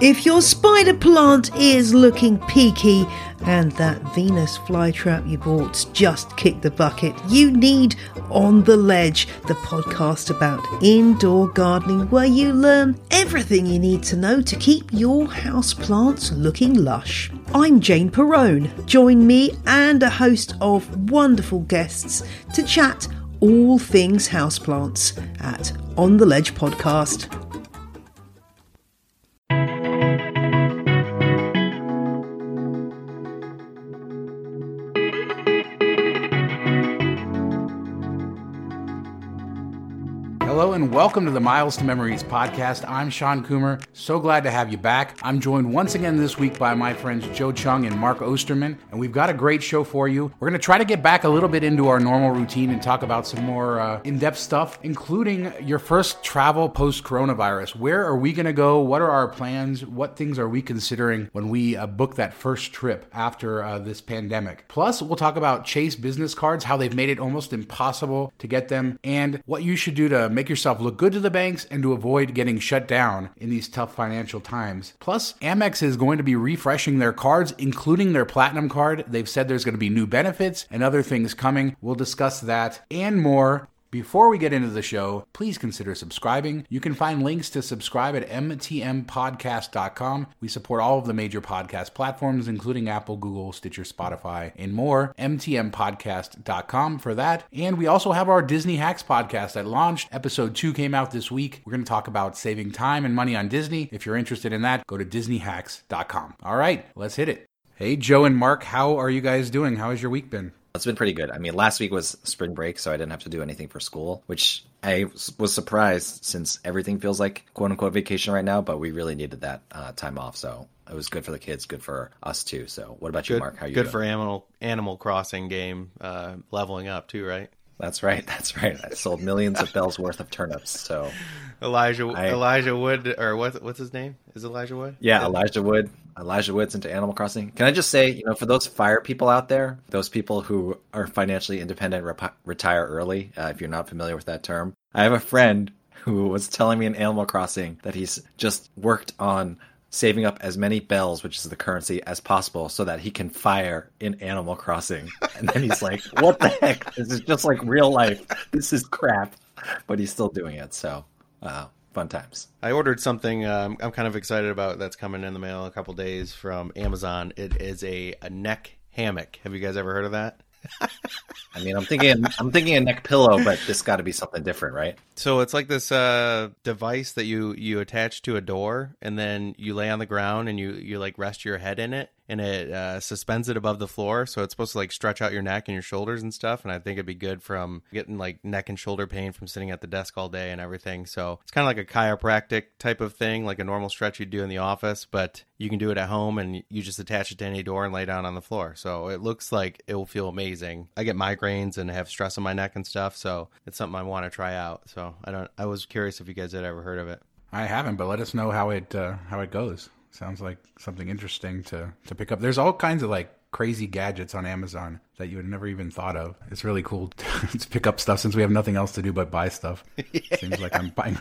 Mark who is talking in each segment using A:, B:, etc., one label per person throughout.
A: If your spider plant is looking peaky and that Venus flytrap you bought just kicked the bucket, you need On the Ledge, the podcast about indoor gardening where you learn everything you need to know to keep your house plants looking lush. I'm Jane Perrone. Join me and a host of wonderful guests to chat all things houseplants at On the Ledge podcast.
B: And welcome to the Miles to Memories podcast. I'm Shawn Coomer. So glad to have you back. I'm joined once again this week by my friends Joe Cheng and Mark Osterman, and we've got a great show for you. We're going to try to get back a little bit into our normal routine and talk about some more uh, in depth stuff, including your first travel post coronavirus. Where are we going to go? What are our plans? What things are we considering when we uh, book that first trip after uh, this pandemic? Plus, we'll talk about Chase business cards, how they've made it almost impossible to get them, and what you should do to make yourself look good to the banks and to avoid getting shut down in these tough financial times. Plus, Amex is going to be refreshing their cards, including their platinum card. They've said there's going to be new benefits and other things coming. We'll discuss that and more before we get into the show, please consider subscribing. You can find links to subscribe at mtmpodcast.com. We support all of the major podcast platforms, including Apple, Google, Stitcher, Spotify, and more. mtmpodcast.com for that. And we also have our Disney Hacks podcast that launched. Episode 2 came out this week. We're going to talk about saving time and money on Disney. If you're interested in that, go to disneyhacks.com. All right, let's hit it. Hey, Joe and Mark, how are you guys doing? How has your week been?
C: It's been pretty good. I mean, last week was spring break, so I didn't have to do anything for school, which I was surprised since everything feels like quote unquote vacation right now, but we really needed that uh, time off. So it was good for the kids, good for us too. So what about you,
D: good,
C: Mark? How you
D: good
C: doing?
D: for Animal Animal Crossing game uh, leveling up too, right?
C: That's right. That's right. I sold millions of bells worth of turnips. So
D: Elijah
C: I-
D: Elijah Wood or what what's his name? Is Elijah Wood?
C: yeah, Elijah Wood. Elijah Wood's into Animal Crossing. Can I just say, you know, for those fire people out there, those people who are financially independent, rep- retire early. Uh, if you're not familiar with that term, I have a friend who was telling me in Animal Crossing that he's just worked on saving up as many bells, which is the currency, as possible so that he can fire in Animal Crossing. And then he's like, what the heck? This is just like real life. This is crap. But he's still doing it. So, uh, fun times.
D: I ordered something um, I'm kind of excited about that's coming in the mail in a couple days from Amazon. It is a, a neck hammock. Have you guys ever heard of that?
C: I mean, I'm thinking, I'm thinking a neck pillow, but this got to be something different, right?
D: So it's like this uh, device that you you attach to a door, and then you lay on the ground and you you like rest your head in it, and it uh, suspends it above the floor. So it's supposed to like stretch out your neck and your shoulders and stuff. And I think it'd be good from getting like neck and shoulder pain from sitting at the desk all day and everything. So it's kind of like a chiropractic type of thing, like a normal stretch you'd do in the office, but you can do it at home and you just attach it to any door and lay down on the floor. So it looks like it will feel amazing. I get migraines and have stress on my neck and stuff, so it's something I want to try out. So I don't. I was curious if you guys had ever heard of it.
B: I haven't, but let us know how it uh, how it goes. Sounds like something interesting to to pick up. There's all kinds of like crazy gadgets on Amazon that you would never even thought of. It's really cool to pick up stuff since we have nothing else to do but buy stuff. Seems like I'm buying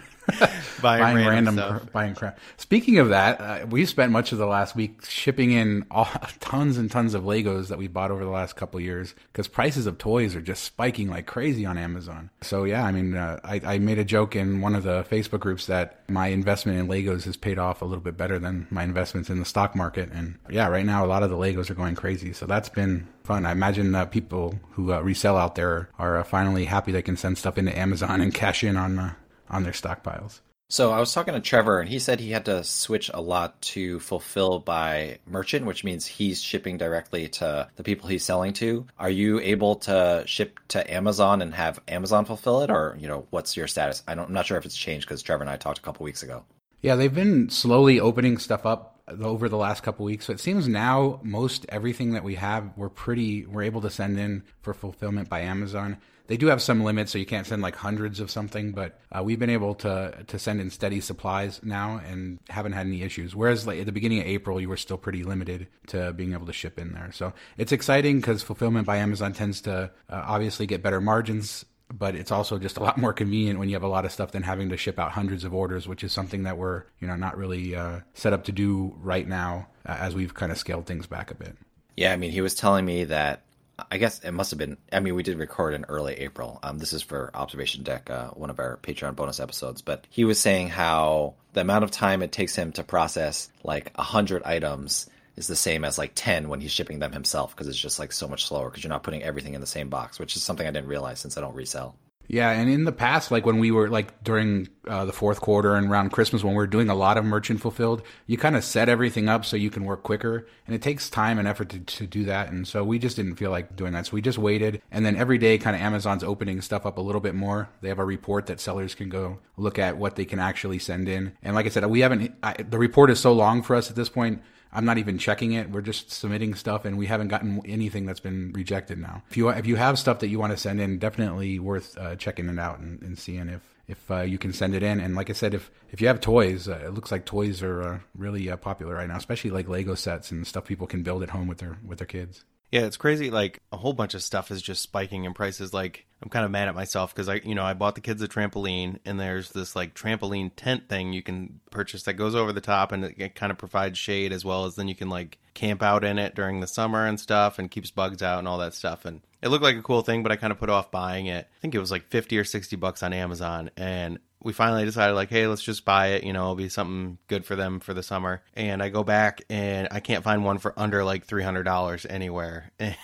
D: Buying random
B: random
D: stuff.
B: cr- buying crap. Speaking of that, uh, we spent much of the last week shipping in all, tons and tons of Legos that we bought over the last couple years because prices of toys are just spiking like crazy on Amazon. So yeah, I mean, uh, I, I made a joke in one of the Facebook groups that my investment in Legos has paid off a little bit better than my investments in the stock market. And yeah, right now a lot of the Legos are going crazy. So that's been fun. I imagine uh, people who uh, resell out there are uh, finally happy they can send stuff into Amazon and cash in on uh, on their stockpiles.
C: So I was talking to Trevor, and he said he had to switch a lot to fulfill by merchant, which means he's shipping directly to the people he's selling to. Are you able to ship to Amazon and have Amazon fulfill it, or you know, what's your status? I don't, I'm not sure if it's changed because Trevor and I talked a couple weeks ago.
B: Yeah, they've been slowly opening stuff up over the last couple weeks. So it seems now most everything that we have, we're pretty, we're able to send in for fulfillment by Amazon. They do have some limits, so you can't send like hundreds of something, but uh, we've been able to to send in steady supplies now and haven't had any issues. Whereas like at the beginning of April, you were still pretty limited to being able to ship in there. So it's exciting because fulfillment by Amazon tends to uh, obviously get better margins but it's also just a lot more convenient when you have a lot of stuff than having to ship out hundreds of orders, which is something that we're you know not really uh, set up to do right now uh, as we've kind of scaled things back a bit.
C: Yeah, I mean, he was telling me that I guess it must have been. I mean, we did record in early April. Um, this is for Observation Deck, uh, one of our Patreon bonus episodes. But he was saying how the amount of time it takes him to process like a hundred items is the same as like 10 when he's shipping them himself because it's just like so much slower because you're not putting everything in the same box which is something i didn't realize since i don't resell
B: yeah, and in the past, like when we were like during uh, the fourth quarter and around Christmas, when we are doing a lot of merchant fulfilled, you kind of set everything up so you can work quicker, and it takes time and effort to, to do that. And so we just didn't feel like doing that, so we just waited. And then every day, kind of Amazon's opening stuff up a little bit more. They have a report that sellers can go look at what they can actually send in. And like I said, we haven't. I, the report is so long for us at this point. I'm not even checking it. We're just submitting stuff, and we haven't gotten anything that's been rejected now. If you if you have stuff that you want to send in, definitely worth uh, checking it out and, and seeing if if uh, you can send it in. And like I said, if if you have toys, uh, it looks like toys are uh, really uh, popular right now, especially like Lego sets and stuff people can build at home with their with their kids.
D: Yeah, it's crazy. Like a whole bunch of stuff is just spiking in prices. Like I'm kind of mad at myself because I, you know, I bought the kids a trampoline, and there's this like trampoline tent thing you can purchase that goes over the top, and it, it kind of provides shade as well as then you can like camp out in it during the summer and stuff, and keeps bugs out and all that stuff. And it looked like a cool thing, but I kind of put off buying it. I think it was like 50 or 60 bucks on Amazon, and we finally decided like hey let's just buy it you know it'll be something good for them for the summer. And i go back and i can't find one for under like $300 anywhere.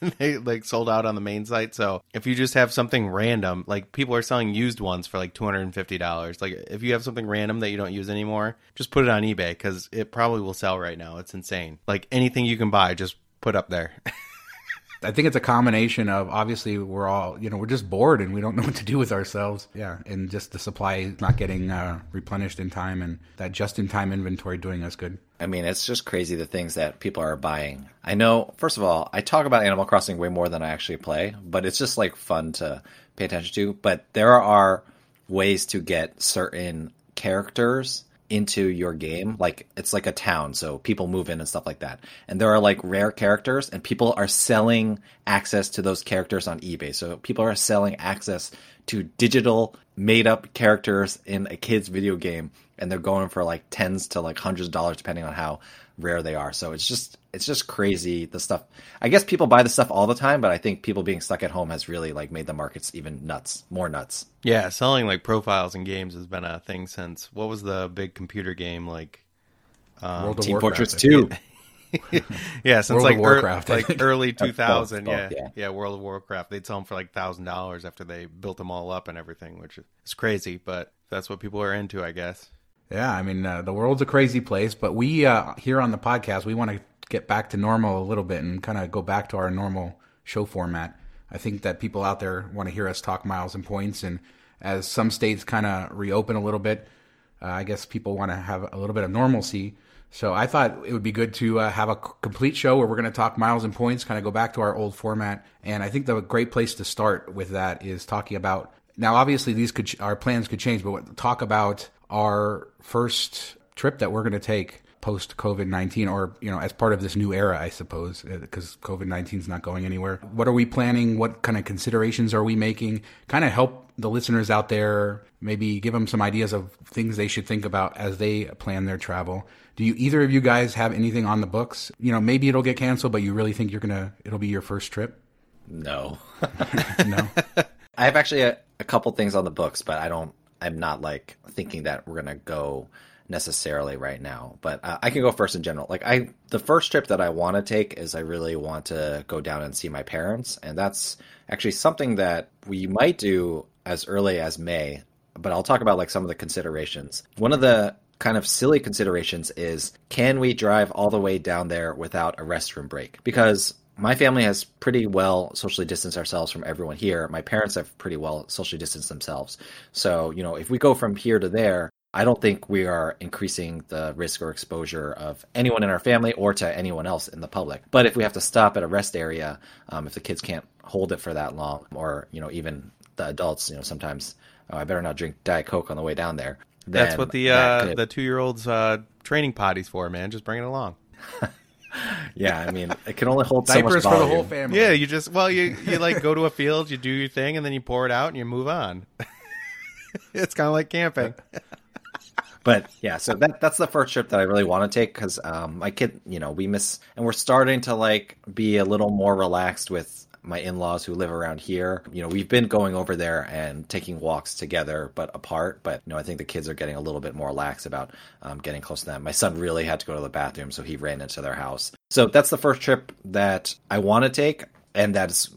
D: And they like sold out on the main site. So if you just have something random like people are selling used ones for like $250 like if you have something random that you don't use anymore just put it on ebay because it probably will sell right now. It's insane. Like anything you can buy just put up there
B: I think it's a combination of obviously we're all you know we're just bored and we don't know what to do with ourselves. Yeah, and just the supply not getting uh, replenished in time and that just in time inventory doing us good.
C: I mean, it's just crazy the things that people are buying. I know, first of all, I talk about Animal Crossing way more than I actually play, but it's just like fun to pay attention to. But there are ways to get certain characters into your game. Like it's like a town, so people move in and stuff like that. And there are like rare characters, and people are selling access to those characters on eBay. So people are selling access to digital made up characters in a kid's video game, and they're going for like tens to like hundreds of dollars depending on how rare they are. So it's just it's just crazy the stuff. I guess people buy the stuff all the time, but I think people being stuck at home has really like made the markets even nuts, more nuts.
D: Yeah, selling like profiles and games has been a thing since what was the big computer game like
C: um, World of Team Warcraft, Fortress Two.
D: yeah, since World like Warcraft, er, like early 2000, yeah, yeah, yeah, World of Warcraft. They'd sell them for like thousand dollars after they built them all up and everything, which is crazy, but that's what people are into, I guess.
B: Yeah, I mean, uh, the world's a crazy place, but we uh, here on the podcast, we want to get back to normal a little bit and kind of go back to our normal show format. I think that people out there want to hear us talk miles and points, and as some states kind of reopen a little bit, uh, I guess people want to have a little bit of normalcy. So I thought it would be good to uh, have a complete show where we're going to talk miles and points, kind of go back to our old format. And I think the great place to start with that is talking about. Now, obviously, these could our plans could change, but talk about our first trip that we're going to take post COVID 19 or, you know, as part of this new era, I suppose, because uh, COVID 19 is not going anywhere. What are we planning? What kind of considerations are we making? Kind of help the listeners out there, maybe give them some ideas of things they should think about as they plan their travel. Do you either of you guys have anything on the books? You know, maybe it'll get canceled, but you really think you're going to, it'll be your first trip?
C: No.
B: no.
C: I have actually a, a couple things on the books, but I don't I'm not like thinking that we're gonna go necessarily right now, but uh, I can go first in general. Like I, the first trip that I want to take is I really want to go down and see my parents, and that's actually something that we might do as early as May. But I'll talk about like some of the considerations. One of the kind of silly considerations is can we drive all the way down there without a restroom break? Because my family has pretty well socially distanced ourselves from everyone here. My parents have pretty well socially distanced themselves. So, you know, if we go from here to there, I don't think we are increasing the risk or exposure of anyone in our family or to anyone else in the public. But if we have to stop at a rest area, um, if the kids can't hold it for that long, or you know, even the adults, you know, sometimes oh, I better not drink diet coke on the way down there.
D: That's what the uh, could... the two year olds uh, training potties for, man. Just bring it along.
C: Yeah, I mean, it can only hold so
B: Diapers
C: much
B: for the whole family.
D: Yeah, you just well, you you like go to a field, you do your thing, and then you pour it out and you move on. it's kind of like camping.
C: But yeah, so that that's the first trip that I really want to take because um, my kid, you know, we miss and we're starting to like be a little more relaxed with my in-laws who live around here. You know, we've been going over there and taking walks together, but apart. But you know, I think the kids are getting a little bit more lax about um, getting close to them. My son really had to go to the bathroom, so he ran into their house. So that's the first trip that I want to take, and that's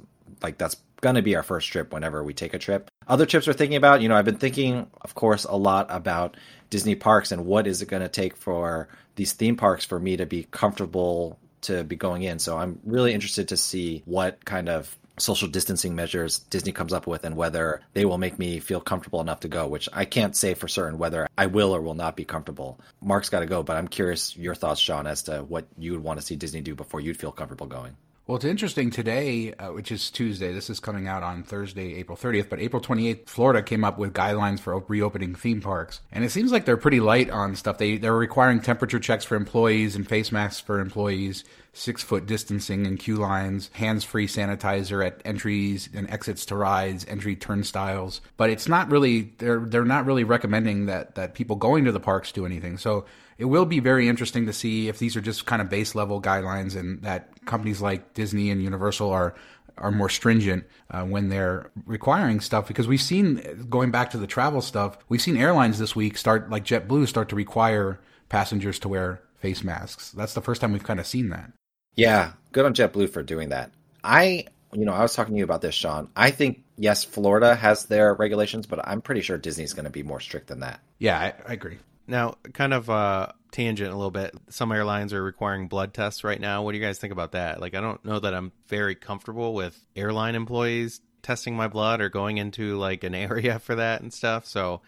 C: like that's going to be our first trip whenever we take a trip. Other trips we're thinking about, you know, I've been thinking, of course, a lot about Disney parks and what is it going to take for these theme parks for me to be comfortable to be going in. So I'm really interested to see what kind of social distancing measures Disney comes up with and whether they will make me feel comfortable enough to go, which I can't say for certain whether I will or will not be comfortable. Mark's got to go, but I'm curious your thoughts, Shawn, as to what you would want to see Disney do before you'd feel comfortable going.
B: Well, it's interesting today, uh, which is Tuesday. This is coming out on Thursday, April 30th, but April 28th, Florida came up with guidelines for reopening theme parks. And it seems like they're pretty light on stuff. They, they're requiring temperature checks for employees and face masks for employees, six foot distancing in queue lines, hands free sanitizer at entries and exits to rides, entry turnstiles. But it's not really, they're, they're not really recommending that, that people going to the parks do anything. So it will be very interesting to see if these are just kind of base level guidelines and that companies like Disney and Universal are are more stringent uh, when they're requiring stuff because we've seen going back to the travel stuff we've seen airlines this week start like JetBlue start to require passengers to wear face masks that's the first time we've kind of seen that
C: Yeah, good on JetBlue for doing that. I, you know, I was talking to you about this, Shawn. I think yes, Florida has their regulations, but I'm pretty sure Disney's going to be more strict than that.
B: yeah I, I agree
D: Now, kind of uh, tangent a little bit. Some airlines are requiring blood tests right now. What do you guys think about that? Like, I don't know that I'm very comfortable with airline employees testing my blood or going into like an area for that and stuff. So,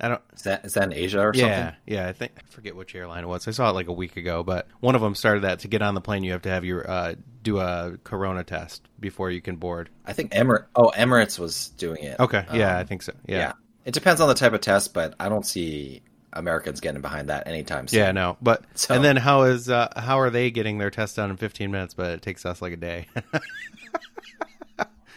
D: I don't.
C: Is that is that in Asia or
D: Yeah,
C: something?
D: yeah. Yeah, I think I forget which airline it was. I saw it like a week ago, but one of them started that to get on the plane. You have to have your uh, do a corona test before you can board.
C: I think Emirates. Oh, Emirates was doing it.
D: Okay, yeah,
C: Um,
D: I think so.
C: yeah.
D: Yeah,
C: It depends on the type of test, but I don't see Americans getting behind that anytime soon.
D: yeah, no. But
C: So-
D: and then how is uh, how are they getting their test done in 15 minutes? But it takes us like a day.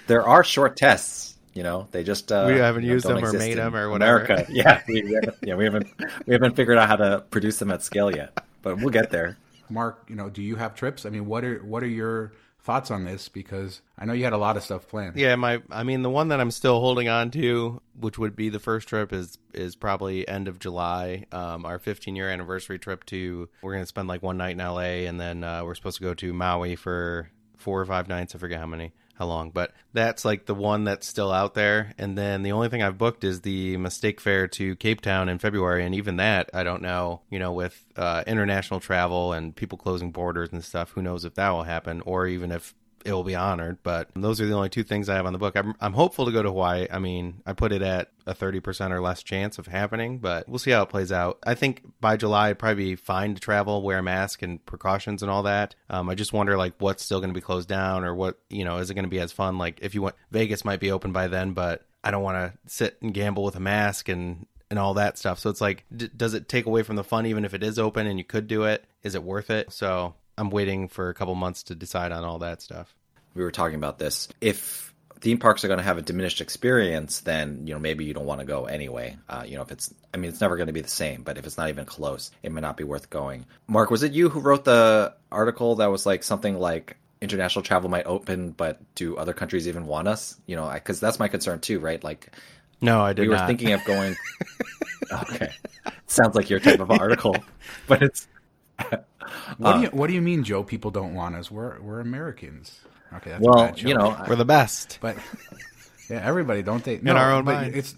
C: There are short tests. You know, they just uh,
D: We haven't
C: you know,
D: used them or made them or whatever.
C: America, yeah, we, we yeah, we haven't we haven't figured out how to produce them at scale yet, but we'll get there.
B: Mark you know do you have trips I mean what are what are your thoughts on this because I know you had a lot of stuff planned
D: Yeah, my I mean the one that I'm still holding on to, which would be the first trip is is probably end of July. Um, our 15 year anniversary trip to we're gonna spend like one night in LA and then uh, we're supposed to go to Maui for four or five nights. I forget how many, how long, but that's like the one that's still out there. And then the only thing I've booked is the Mistake Fare to Cape Town in February, and even that I don't know. You know, with uh, international travel and people closing borders and stuff, who knows if that will happen or even if it will be honored. But those are the only two things I have on the book. I'm, I'm hopeful to go to Hawaii. I mean, I put it at a 30% or less chance of happening, but we'll see how it plays out. I think by July, it'd probably be fine to travel, wear a mask and precautions and all that. Um, I just wonder, like, what's still going to be closed down or what, you know, is it going to be as fun? Like, if you want, Vegas might be open by then, but I don't want to sit and gamble with a mask and and all that stuff. So it's like, d- does it take away from the fun even if it is open and you could do it? Is it worth it? So I'm waiting for a couple months to decide on all that stuff.
C: We were talking about this. If theme parks are going to have a diminished experience, then you know maybe you don't want to go anyway. Uh, you know, if it's, I mean, it's never going to be the same. But if it's not even close, it may not be worth going. Mark, was it you who wrote the article that was like something like international travel might open, but do other countries even want us? You know, because that's my concern too, right? Like
D: No, I did
C: we were
D: not.
C: thinking of going. okay, sounds like your type of article, but it's.
B: What
C: Uh,
B: do you what do you mean Joe people don't want us we're we're Americans okay that's a
C: well,
B: bad joke.
C: you know,
D: We're the best.
B: But yeah, everybody don't they?
D: In our own mind.
B: It's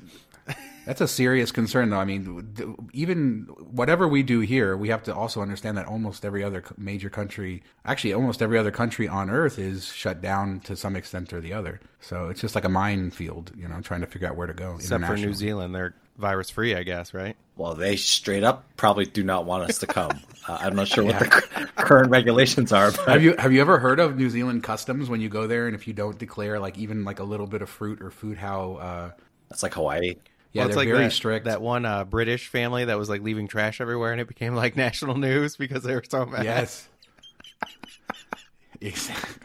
B: that's a serious concern, though. I mean, even whatever we do here, we have to also understand that almost every other major country, actually, almost every other country on Earth, is shut down to some extent or the other. So it's just like a minefield, you know, trying to figure out where to go.
D: Except for New. Zealand, they're virus free, I guess, right?
C: Well, they straight up probably do not want us to come. Uh, I'm not sure what the current regulations are, but
B: Have you have you ever heard of New Zealand customs when you go there and if you don't declare like even like a little bit of fruit or food, how uh,
C: it's like Hawaii.
B: yeah
D: Well, it's
B: they're
D: like
B: very
D: that,
B: strict.
D: That one uh, British family that was like leaving trash everywhere, and it became like national news because they were so mad.
B: yes,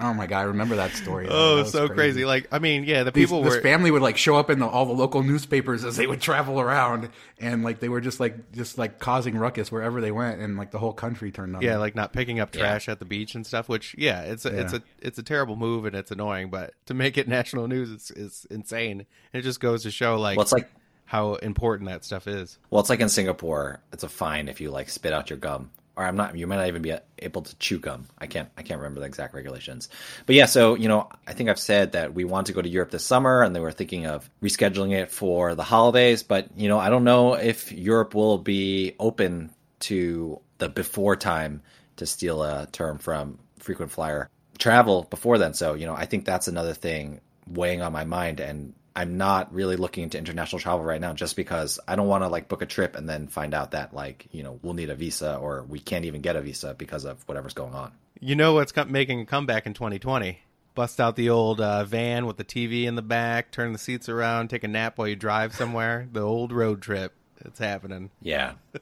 B: oh my god, I remember that story.
D: Oh,
B: That
D: so crazy. Like, I mean, yeah, the
B: These-
D: people
B: this
D: were.
B: family would like show up in the, all the local newspapers as they would travel around, and like they were just like just like causing ruckus wherever they went, and like the whole country turned on.
D: yeah,
B: them.
D: like not picking up trash at the beach and stuff. Which, yeah, it's a, it's a it's a terrible move and it's annoying. But to make it national news, is it's insane. And it just goes to show like
C: Well, like
D: how important that stuff is.
C: well, it's like in Singapore. It's a fine if you like spit out your gum, or I'm not. You might not even be able to chew gum. I can't. I can't remember the exact regulations. But yeah, so you know, I think I've said that we want to go to Europe this summer, and they were thinking of rescheduling it for the holidays. But you know, I don't know if Europe will be open to the before time, to steal a term from frequent flyer travel before then. So you know, I think that's another thing weighing on my mind and I'm not really looking into international travel right now just because I don't want to like book a trip and then find out that like, you know, we'll need a visa or we can't even get a visa because of whatever's going on.
D: You know what's making a comeback in 2020? Bust out the old uh, van with the TV in the back, turn the seats around, take a nap while you drive somewhere. the old road trip. It's happening.
C: Yeah.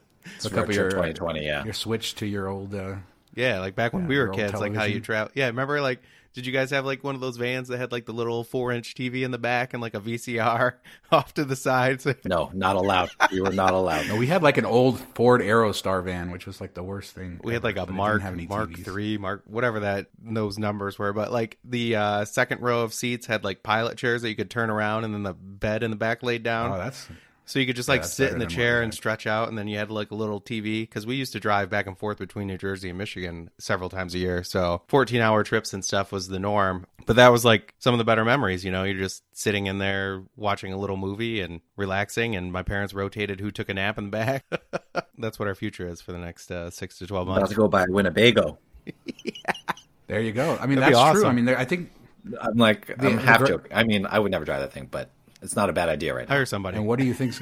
B: Look
C: Road
B: up
C: trip
B: your
C: 2020, yeah.
B: your switch to your old. Uh,
D: Yeah, like back when
B: Yeah,
D: we were
B: your old
D: kids, like how you travel. Yeah, remember like did you guys have like one of those vans that had like the little four inch TV in the back and like a VCR off to the sides?
C: No, not allowed. We were not allowed.
B: no, we had like an old Ford Aerostar van, which was like the worst thing.
D: we had like a
B: but it didn't
D: Mark Mark three, Mark whatever that those numbers were. But like the uh, second row of seats had like pilot chairs that you could turn around, and then the bed in the back laid down.
B: Oh, that's
D: So you could just like
B: that's
D: sit in the chair
B: we
D: and stretch out, and then you had like a little TV because we used to drive back and forth between New Jersey and Michigan several times a year. So 14 hour trips and stuff was the norm. But that was like some of the better memories. You know, you're just sitting in there watching a little movie and relaxing, and my parents rotated who took a nap in the back. That's what our future is for the next uh, six to 12
C: I'm about
D: months.
C: to go by Winnebago.
B: there. You go. I mean,
D: That'd be
B: that's true. I mean, there, I think.
C: I'm like, I'm half
B: gr-
C: joking. I mean, I would never drive that thing, but it's not a bad idea right now.
D: Hire somebody.
B: And what do you think?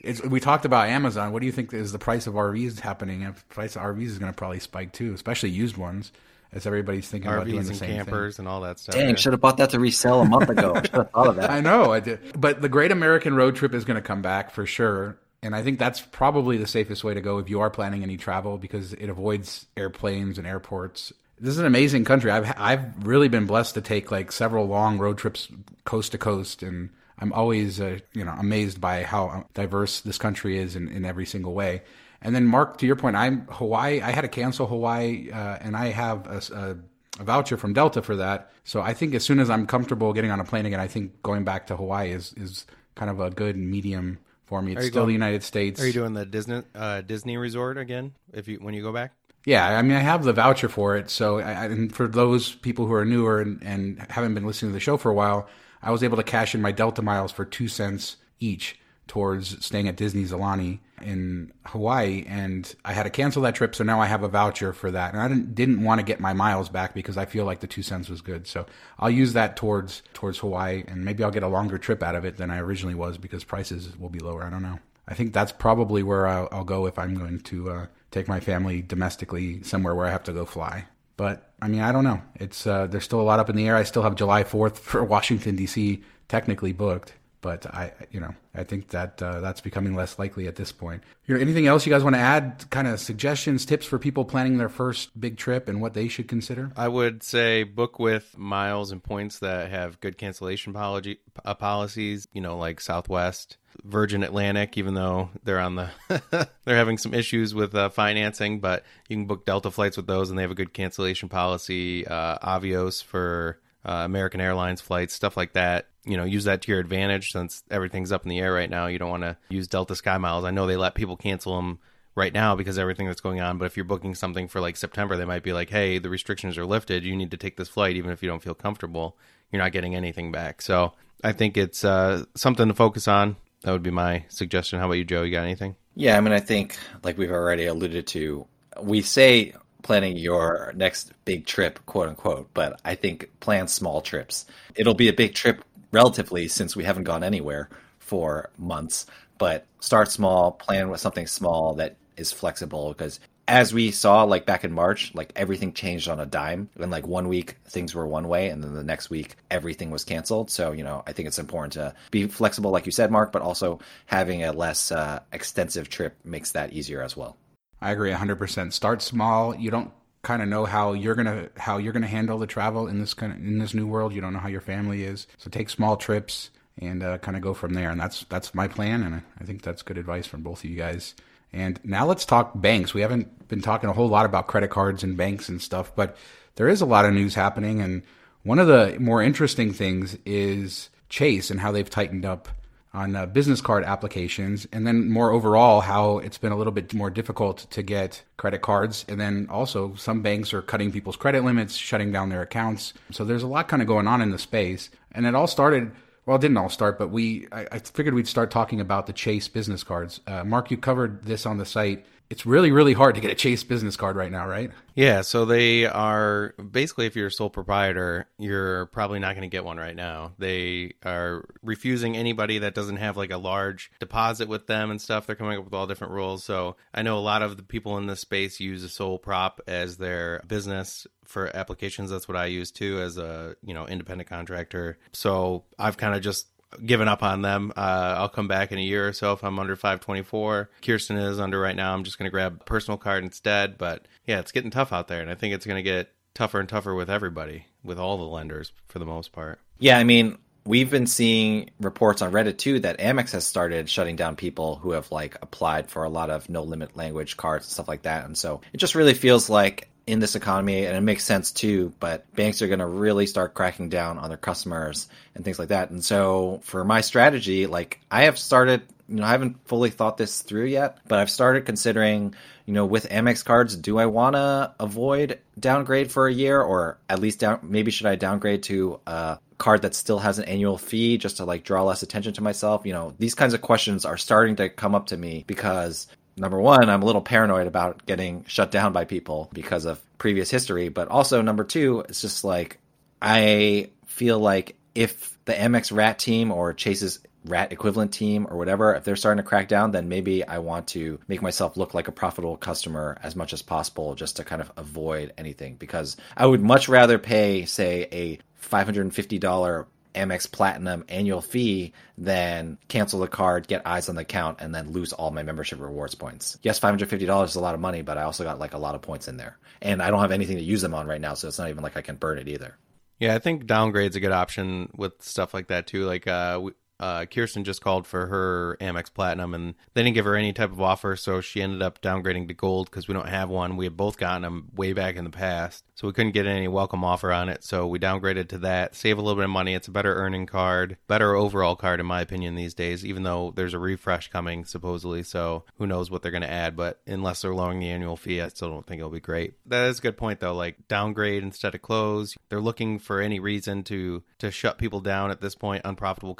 B: It's, we talked about Amazon. What do you think is the price of RVs happening? If the price of RVs is going to probably spike too, especially used ones, as everybody's thinking about doing the
D: and
B: same thing.
D: campers and all that stuff.
C: Dang,
D: yeah.
C: should have bought that to resell a month ago. Should have thought of that.
B: I know, I did. But the Great American Road Trip is going to come back for sure. And I think that's probably the safest way to go if you are planning any travel because it avoids airplanes and airports. This is an amazing country. I've I've really been blessed to take like several long road trips coast to coast, and I'm always uh, you know amazed by how diverse this country is in, in every single way. And then Mark, to your point, I'm Hawaii. I had to cancel Hawaii, uh, and I have a, a a voucher from Delta for that. So I think as soon as I'm comfortable getting on a plane again, I think going back to Hawaii is is kind of a good medium for me. It's still
D: going-
B: the United States.
D: Are you doing the Disney uh, Disney resort again? If you when you go back,
B: Yeah, I mean, I have the voucher for it. So, I- and for those people who are newer and, and haven't been listening to the show for a while, I was able to cash in my Delta miles for two cents each towards staying at Disney Aulani in Hawaii, and I had to cancel that trip. So now I have a voucher for that, and I didn't didn't want to get my miles back because I feel like the two cents was good. So I'll use that towards towards Hawaii, and maybe I'll get a longer trip out of it than I originally was because prices will be lower. I don't know. I think that's probably where I'll, I'll go if I'm going to uh, take my family domestically somewhere where I have to go fly. But I mean, I don't know. It's uh, there's still a lot up in the air. I still have July 4th for Washington D.C. technically booked, but I, you know, I think that uh, that's becoming less likely at this point. You know, anything else you guys want to add? Kind of suggestions, tips for people planning their first big trip and what they should consider.
D: I would say book with miles and points that have good cancellation policy, uh, policies. You know, like Southwest, Virgin Atlantic, even though they're on the they're having some issues with uh, financing, but you can book Delta flights with those, and they have a good cancellation policy. Uh, Avios for uh, American Airlines flights, stuff like that. You know, use that to your advantage since everything's up in the air right now. You don't want to use Delta Sky Miles. I know they let people cancel them right now because everything that's going on. But if you're booking something for like September, they might be like, hey, the restrictions are lifted. You need to take this flight, even if you don't feel comfortable. You're not getting anything back. So I think it's uh, something to focus on. That would be my suggestion. How about you, Joe? You got anything?
C: Yeah, I mean, I think, like we've already alluded to, we say planning your next big trip, quote unquote, but I think plan small trips. It'll be a big trip relatively since we haven't gone anywhere for months, but start small, plan with something small that is flexible because as we saw like back in March, like everything changed on a dime. And like one week things were one way and then the next week everything was canceled. So, you know, I think it's important to be flexible like you said, Mark, but also having a less uh, extensive trip makes that easier as well.
B: I agree 100%. Start small. You don't kind of know how you're gonna how you're gonna handle the travel in this kind of in this new world. You don't know how your family is, so take small trips and uh, kind of go from there. And that's that's my plan, and I think that's good advice from both of you guys. And now let's talk banks. We haven't been talking a whole lot about credit cards and banks and stuff, but there is a lot of news happening. And one of the more interesting things is Chase and how they've tightened up on uh, business card applications, and then more overall, how it's been a little bit more difficult to get credit cards. And then also, some banks are cutting people's credit limits, shutting down their accounts. So there's a lot kind of going on in the space. And it all started well, it didn't all start, but we I, I figured we'd start talking about the Chase business cards. Uh, Mark, you covered this on the site it's really really hard to get a chase business card right now right?
D: Yeah so they are basically if you're a sole proprietor you're probably not going to get one right now. They are refusing anybody that doesn't have like a large deposit with them and stuff. They're coming up with all different rules. So i know a lot of the people in this space use a sole prop as their business for applications. That's what i use too as a you know independent contractor. So i've kind of just given up on them. Uh, I'll come back in a year or so if I'm under 524. Kirsten is under right now. I'm just going to grab personal card instead. But yeah, it's getting tough out there, and I think it's going to get tougher and tougher with everybody, with all the lenders for the most part.
C: Yeah, I mean, we've been seeing reports on Reddit too that Amex has started shutting down people who have like applied for a lot of no lifetime language cards and stuff like that. And so it just really feels like in this economy, and it makes sense too. But banks are going to really start cracking down on their customers and things like that. And so, for my strategy, like I have started, you know, I haven't fully thought this through yet, but I've started considering, you know, with Amex cards, do I want to avoid downgrade for a year, or at least down? Maybe should I downgrade to a card that still has an annual fee just to like draw less attention to myself? You know, these kinds of questions are starting to come up to me because number one, I'm a little paranoid about getting shut down by people because of previous history. But also, number two, it's just like I feel like if the Amex Rat team or Chase's rat equivalent team or whatever, if they're starting to crack down, then maybe I want to make myself look like a profitable customer as much as possible just to kind of avoid anything because I would much rather pay, say, a $550 Amex Platinum annual fee than cancel the card, get eyes on the account, and then lose all my membership rewards points. Yes, $550 is a lot of money, but I also got like a lot of points in there. And I don't have anything to use them on right now, so it's not even like I can burn it either.
D: Yeah, I think downgrade's a good option with stuff like that too. Like uh, uh, Kirsten just called for her Amex Platinum, and they didn't give her any type of offer, so she ended up downgrading to Gold because we don't have one. We had both gotten them way back in the past, so we couldn't get any welcome offer on it. So we downgraded to that, save a little bit of money. It's a better earning card, better overall card in my opinion these days. Even though there's a refresh coming supposedly, so who knows what they're going to add? But unless they're lowering the annual fee, I still don't think it'll be great. That is a good point though. Like downgrade instead of close. They're looking for any reason to to shut people down at this point, unprofitable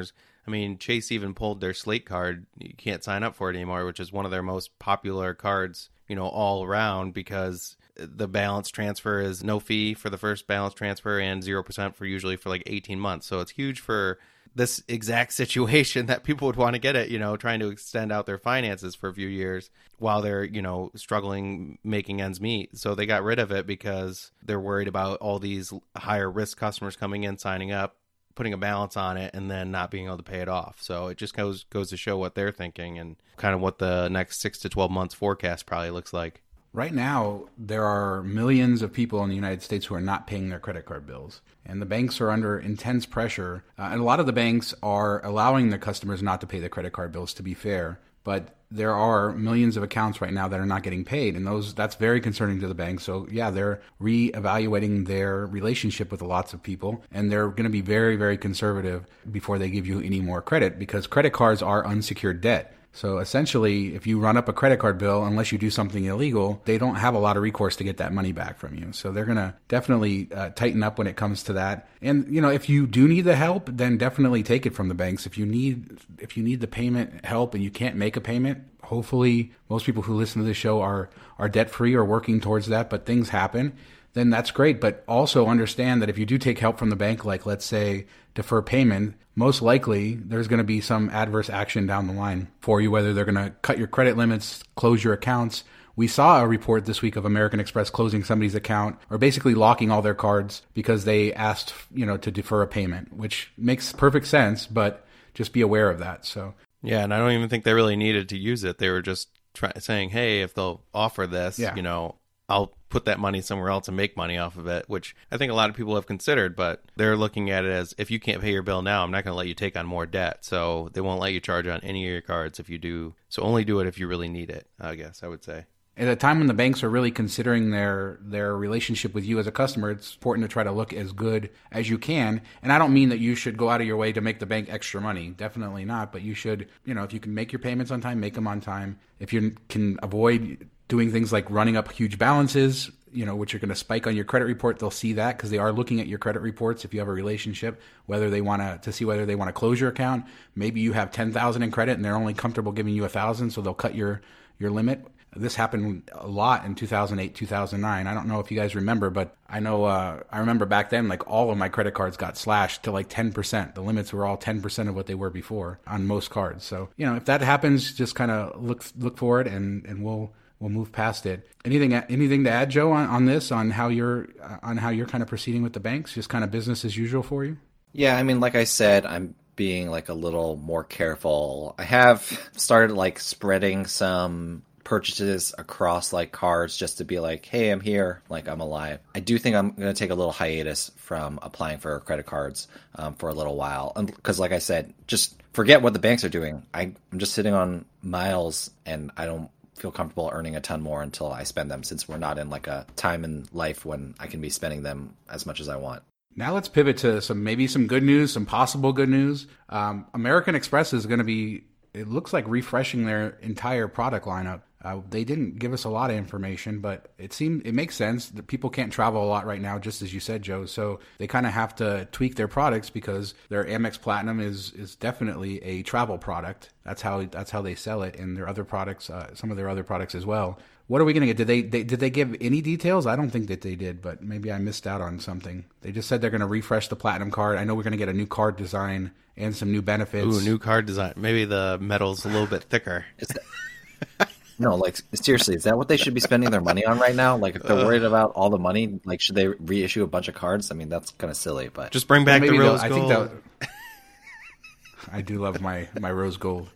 D: customers. I mean, Chase even pulled their Slate card. You can't sign up for it anymore, which is one of their most popular cards, you know, all around because the balance transfer is no fee for the first balance transfer and 0% for usually for like 18 months. So it's huge for this exact situation that people would want to get it, you know, trying to extend out their finances for a few years while they're, you know, struggling making ends meet. So they got rid of it because they're worried about all these higher risk customers coming in, signing up, putting a balance on it and then not being able to pay it off. So it just goes goes to show what they're thinking and kind of what the next 6 to 12 months forecast probably looks like.
B: Right now, there are millions of people in the United States who are not paying their credit card bills. And the banks are under intense pressure. Uh, and a lot of the banks are allowing their customers not to pay their credit card bills, to be fair. But there are millions of accounts right now that are not getting paid and those that's very concerning to the bank. So yeah they're reevaluating their relationship with lots of people and they're going to be very very conservative before they give you any more credit because credit cards are unsecured debt so essentially, if you run up a credit card bill, unless you do something illegal, they don't have a lot of recourse to get that money back from you. So they're going to definitely uh, tighten up when it comes to that. And you know, if you do need the help, then definitely take it from the banks. If you need if you need the payment help and you can't make a payment, hopefully most people who listen to this show are are debt free or working towards that, but things happen then that's great. But also understand that if you do take help from the bank, like let's say defer payment, most likely there's going to be some adverse action down the line for you, whether they're going to cut your credit limits, close your accounts. We saw a report this week of American Express closing somebody's account or basically locking all their cards because they asked, you know, to defer a payment, which makes perfect sense, but just be aware of that. So,
D: yeah, and I don't even think they really needed to use it. They were just try- saying, "Hey, if they'll offer this, yeah. you know, I'll put that money somewhere else and make money off of it, which I think a lot of people have considered, but they're looking at it as if you can't pay your bill now, I'm not going to let you take on more debt. So they won't let you charge on any of your cards if you do. So only do it if you really need it, I guess I would say
B: at a time when the banks are really considering their their relationship with you as a customer, it's important to try to look as good as you can. And I don't mean that you should go out of your way to make the bank extra money. Definitely not. But you should, you know, if you can make your payments on time, make them on time. If you can avoid doing things like running up huge balances, you know, which are going to spike on your credit report, they'll see that because they are looking at your credit reports. If you have a relationship, whether they want to to see whether they want to close your account, maybe you have ten thousand in credit and they're only comfortable giving you a thousand, so they'll cut your your limit this happened a lot in 2008, 2009. I don't know if you guys remember, but I know uh, I remember back then, like all of my credit cards got slashed to like 10%. The limits were all 10% of what they were before on most cards. So you know, if that happens, just kind of look look for it, and and we'll we'll move past it. Anything anything to add, Joe, on, on this, on how you're on how you're kind of proceeding with the banks? Just kind of business as usual for you.
C: Yeah, I mean, like I said, I'm being like a little more careful. I have started like spreading some purchases across like cards just to be like, hey, I'm here, like I'm alive. I do think I'm going to take a little hiatus from applying for credit cards um, for a little while. Because, like I said, just forget what the banks are doing. I, I'm just sitting on miles and I don't feel comfortable earning a ton more until I spend them since we're not in like a time in life when I can be spending them as much as I want.
B: Now let's pivot to some maybe some good news, some possible good news. Um, American Express is going to be, it looks like refreshing their entire product lineup. Uh, they didn't give us a lot of information, but it seemed it makes sense that people can't travel a lot right now, just as you said, Joe. So they kind of have to tweak their products because their Amex Platinum is is definitely a travel product. That's how that's how they sell it, and their other products, uh, some of their other products as well. What are we going to get? Did they, they did they give any details? I don't think that they did, but maybe I missed out on something. They just said they're going to refresh the platinum card. I know we're going to get a new card design and some new benefits.
D: Ooh, new card design. Maybe the metal's a little bit thicker.
C: No, like seriously, is that what they should be spending their money on right now? Like, if they're worried about all the money, like, should they reissue a bunch of cards? I mean, that's kind of silly. But
D: just bring back well, the rose gold. I think that.
B: I do love my my rose gold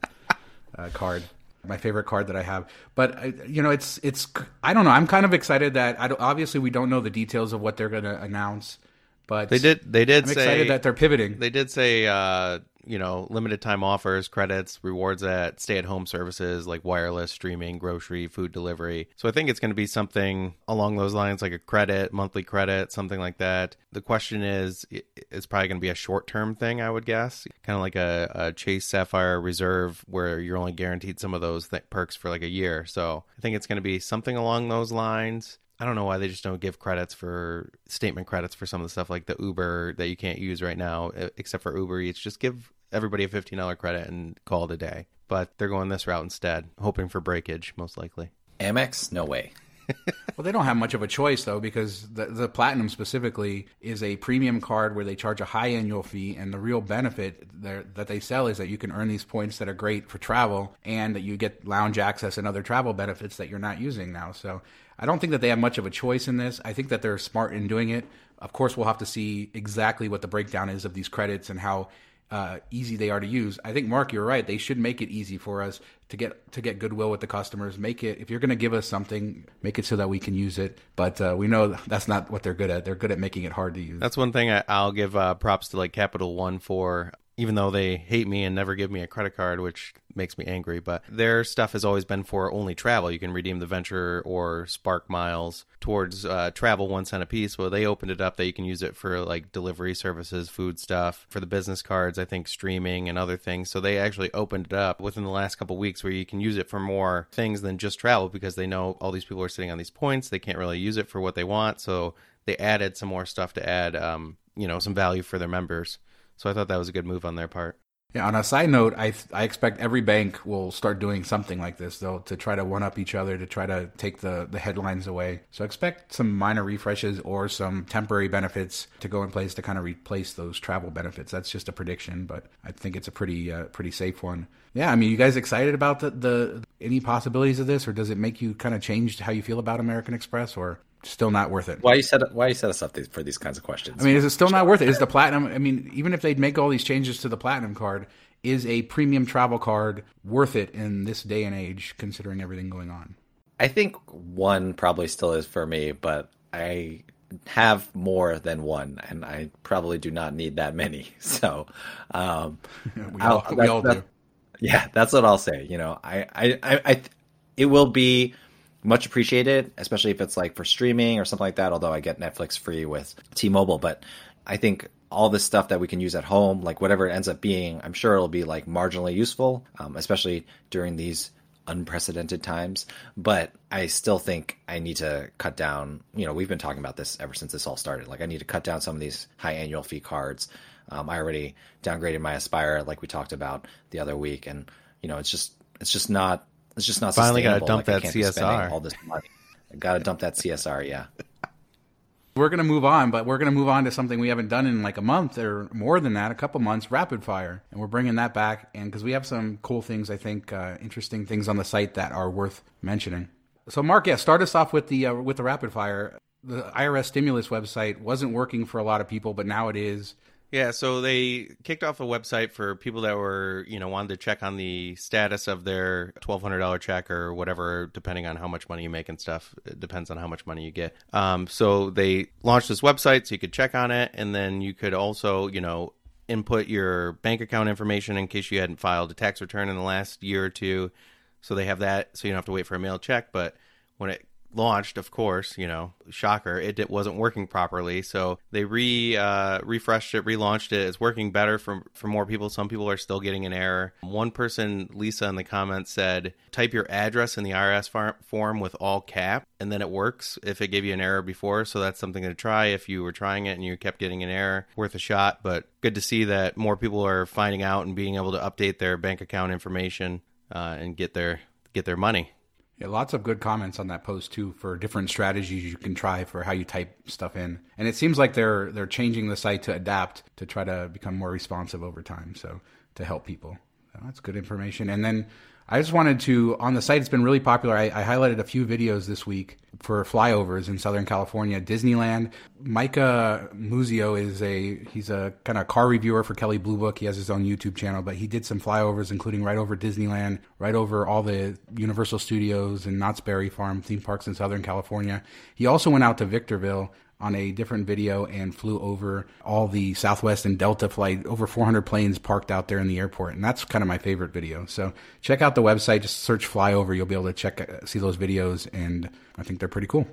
B: uh, card, my favorite card that I have. But uh, you know, it's it's I don't know. I'm kind of excited that I obviously we don't know the details of what they're going to announce, but
D: they did they did
B: I'm
D: say
B: excited that they're pivoting.
D: They did say uh, you know, limited time offers, credits, rewards at stay at home services like wireless, streaming, grocery, food delivery. So I think it's going to be something along those lines, like a credit, monthly credit, something like that. The question is, it's probably going to be a short term thing, I would guess, kind of like a, a, Chase Sapphire Reserve where you're only guaranteed some of those th- perks for like a year. So I think it's going to be something along those lines. I don't know why they just don't give credits for statement credits for some of the stuff like the Uber that you can't use right now, except for Uber Eats. Just give everybody a $15 credit and call it a day. But they're going this route instead, hoping for breakage, most likely.
C: Amex? No way.
B: well, they don't have much of a choice though, because the, the platinum specifically is a premium card where they charge a high annual fee, and the real benefit that they sell is that you can earn these points that are great for travel, and that you get lounge access and other travel benefits that you're not using now. So I don't think that they have much of a choice in this. I think that they're smart in doing it. Of course, we'll have to see exactly what the breakdown is of these credits and how uh, easy they are to use. I think Mark, you're right. They should make it easy for us to get to get goodwill with the customers. Make it if you're going to give us something, make it so that we can use it. But uh, we know that's not what they're good at. They're good at making it hard to use.
D: That's one thing I, will give uh, props to like Capital One for even though they hate me and never give me a credit card, which makes me angry. But their stuff has always been for only travel. You can redeem the Venture or Spark miles towards uh, travel one cent a piece. Well, they opened it up that you can use it for like delivery services, food stuff, for the business cards, I think streaming and other things. So they actually opened it up within the last couple weeks where you can use it for more things than just travel because they know all these people are sitting on these points. They can't really use it for what they want. So they added some more stuff to add, um, you know, some value for their members. So I thought that was a good move on their part.
B: Yeah. On a side note, I I expect every bank will start doing something like this, though, to try to one up each other, to try to take the the headlines away. So expect some minor refreshes or some temporary benefits to go in place to kind of replace those travel benefits. That's just a prediction, but I think it's a pretty uh, pretty safe one. Yeah. I mean, you guys excited about the the any possibilities of this, or does it make you kind of change how you feel about American Express, or still not worth it.
C: Why you set why you set us up for these kinds of questions?
B: I mean, is it still not worth it? Is the platinum? I mean, even if they'd make all these changes to the platinum card, is a premium travel card worth it in this day and age, considering everything going on?
C: I think one probably still is for me, but I have more than one, and I probably do not need that many. So, um,
B: we all, we all do.
C: Yeah, that's what I'll say. You know, I, I, I, I, it will be much appreciated, especially if it's like for streaming or something like that. Although I get Netflix free with T-Mobile, but I think all this stuff that we can use at home, like whatever it ends up being, I'm sure it'll be like marginally useful, um, especially during these unprecedented times. But I still think I need to cut down. You know, we've been talking about this ever since this all started. Like, I need to cut down some of these high annual fee cards. Um, I already downgraded my Aspire, like we talked about the other week, and you know, it's just it's just not it's just not
D: finally got to dump
C: like,
D: that CSR.
C: All this money, got to dump that CSR. Yeah.
B: We're going to move on, but we're going to move on to something we haven't done in like a month or more than that, a couple months, rapid fire. And we're bringing that back. And because we have some cool things, I think, uh, interesting things on the site that are worth mentioning. So, Mark, yeah, start us off with the, uh, with the rapid fire. The IRS stimulus website wasn't working for a lot of people, but now it is.
D: Yeah, so they kicked off a website for people that were, you know, wanted to check on the status of their twelve hundred dollar check or whatever, depending on how much money you make and stuff. It depends on how much money you get. Um, so they launched this website so you could check on it, and then you could also, you know, input your bank account information in case you hadn't filed a tax return in the last year or two. So they have that, so you don't have to wait for a mail check. But when it launched, of course, you know, shocker, it, it wasn't working properly. So they re uh, refreshed it, relaunched it. It's working better for for more people. Some people are still getting an error. One person, Lisa, in the comments said, type your address in the IRS form with all cap, and then it works. If it gave you an error before, so that's something to try. If you were trying it and you kept getting an error, worth a shot. But good to see that more people are finding out and being able to update their bank account information uh, and get their get their money.
B: Yeah, lots of good comments on that post too for different strategies you can try for how you type stuff in. And it seems like they're they're changing the site to adapt to try to become more responsive over time. So to help people, so that's good information. And then I just wanted to on the site. It's been really popular. I, I, highlighted a few videos this week for flyovers in Southern California, Disneyland. Micah Muzio is a he's a kind of car reviewer for Kelley Blue Book. He has his own YouTube channel, but he did some flyovers, including right over Disneyland, right over all the Universal Studios and Knott's Berry Farm theme parks in Southern California. He also went out to Victorville on a different video and flew over all the Southwest and Delta flight, over 400 planes parked out there in the airport. And that's kind of my favorite video. So check out the website, just search flyover. You'll be able to check, uh, see those videos. And I think they're pretty cool.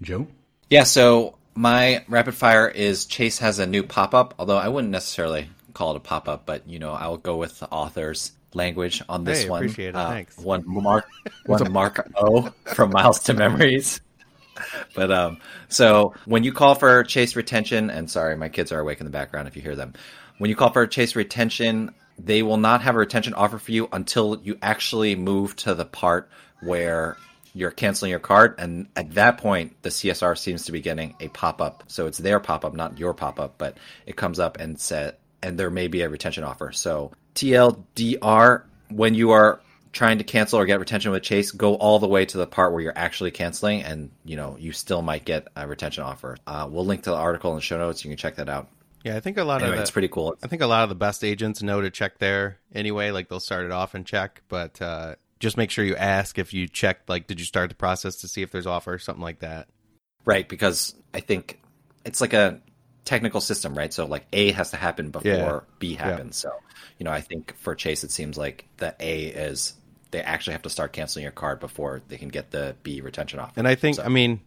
B: Joe?
C: Yeah. So my rapid fire is Chase has a new pop up, although I wouldn't necessarily call it a pop up, but you know, I'll go with the author's language on this
D: hey,
C: one.
D: Appreciate it. Uh, Thanks.
C: One Mark, one Mark O from Miles to Memories but um, so when you call for chase retention, and sorry, my kids are awake in the background if you hear them. When you call for chase retention, they will not have a retention offer for you until you actually move to the part where you're canceling your card, and at that point, the CSR seems to be getting a pop up. So it's their pop up, not your pop up, but it comes up and said, and there may be a retention offer. So TLDR, when you are trying to cancel or get retention with Chase, go all the way to the part where you're actually canceling, and you know you still might get a retention offer. Uh, we'll link to the article in the show notes. You can check that out.
D: Yeah, I think a lot
C: anyway,
D: of the,
C: it's pretty cool.
D: I think a lot of the best agents know to check there anyway. Like they'll start it off and check, but uh, just make sure you ask if you checked. Like, did you start the process to see if there's offer, or something like that?
C: Right, because I think it's like a technical system, right? So like A has to happen before
D: Yeah.
C: B happens. So you know, I think for Chase, it seems like the A is they actually have to start canceling your card before they can get the B retention offer.
D: And I think,
C: So-
D: I mean,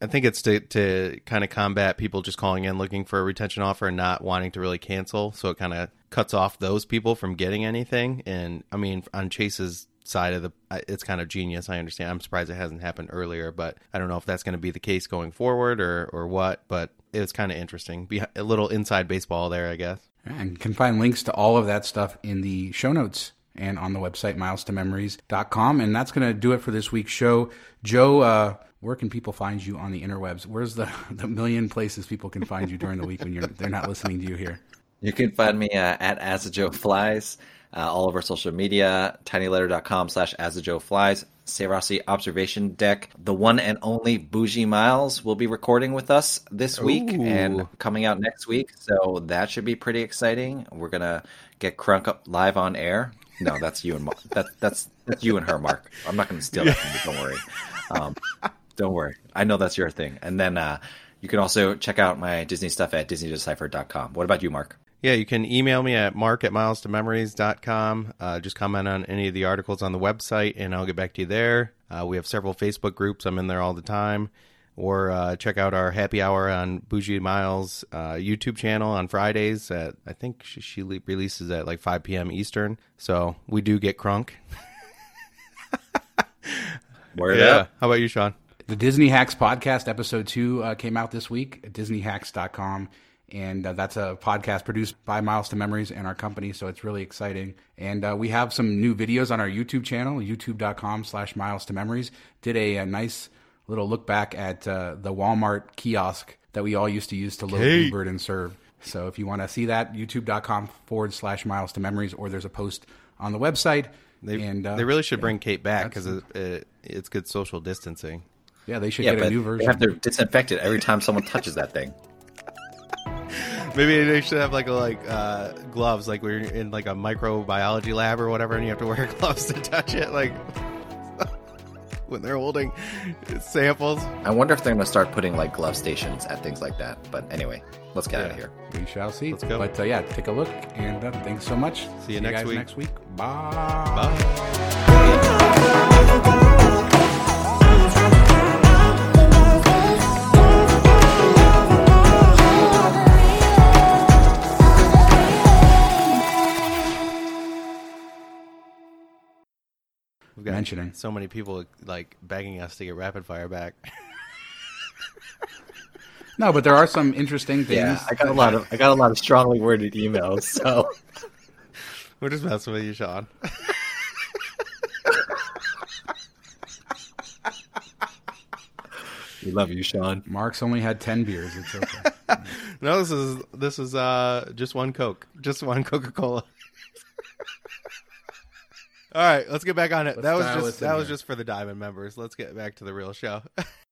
D: I think it's to to kind of combat people just calling in looking for a retention offer and not wanting to really cancel. So it kind of cuts off those people from getting anything. And I mean, on Chase's side of the, it's kind of genius. I understand. I'm surprised it hasn't happened earlier, but I don't know if that's going to be the case going forward or or what. But it's kind of interesting. Be a little inside baseball there, I guess.
B: And can find links to all of that stuff in the show notes and on the website milestomemories.com. And that's going to do it for this week's show. Joe, uh, where can people find you on the interwebs? Where's the, the million places people can find you during the week when you're they're not listening to you here?
C: You can find me uh, at Asajo Flies, uh, all over social media, tinyletter.com slash Asajo Flies, Serasi Observation Deck. The one and only Bougie Miles will be recording with us this week
D: Ooh.
C: and coming out next week. So that should be pretty exciting. We're going to get Crunk up live on air. No, that's you and Mark. That, that's that's you and her, Mark. I'm not going to steal that from you. Don't worry. Um, don't worry. I know that's your thing. And then uh, you can also check out my Disney stuff at disneydeciphered.com. What about you, Mark?
D: Yeah, you can email me at mark at miles2memories.com. Uh, just comment on any of the articles on the website, and I'll get back to you there. Uh, we have several Facebook groups. I'm in there all the time. Or uh, check out our happy hour on Bougie Miles uh, YouTube channel on Fridays. At I think she, she le- releases at like 5 p.m. Eastern. So we do get crunk.
C: Word
D: yeah.
C: up.
D: How about you, Shawn?
B: The Disney Hacks podcast, episode two, uh, came out this week at DisneyHacks.com. And uh, that's a podcast produced by Miles to Memories and our company. So it's really exciting. And uh, we have some new videos on our YouTube channel, youtube.com slash Miles to Memories. Did a, a nice little look back at uh, the Walmart kiosk that we all used to use to load
D: Hey.
B: Bluebird and serve. So if you want to see that, youtube.com forward slash Miles to Memories, or there's a post on the website.
D: They,
B: and uh,
D: they really should
B: yeah,
D: bring Kate back because it, it, it's good social distancing.
B: Yeah, they should
C: Yeah,
B: get a
C: but
B: new
C: they
B: version.
C: have to disinfect it every time someone touches that thing.
D: Maybe they should have like a, like uh, gloves, like we're in like a microbiology lab or whatever, and you have to wear gloves to touch it, like when they're holding samples.
C: I wonder if they're going to start putting like glove stations at things like that. But anyway, let's get out of here.
B: We shall see.
D: Let's go.
B: But uh, yeah, take a look, and uh, thanks so much.
D: See you next
B: guys
D: week.
B: Next week. Bye.
D: Bye. We've got
B: Mentioning.
D: so many people like begging us to get rapid fire back.
B: No, but there are some interesting things.
C: Yeah, I got a lot of I got a lot of strongly worded emails. So
D: We're just messing with you, Shawn.
C: we love you, Shawn.
B: Mark's only had ten beers. It's okay.
D: No, this is this is uh just one Coke, just one Coca Cola. All right, let's get back on it.
B: Let's
D: that was just that was just for the diamond members. Let's get back to the real show.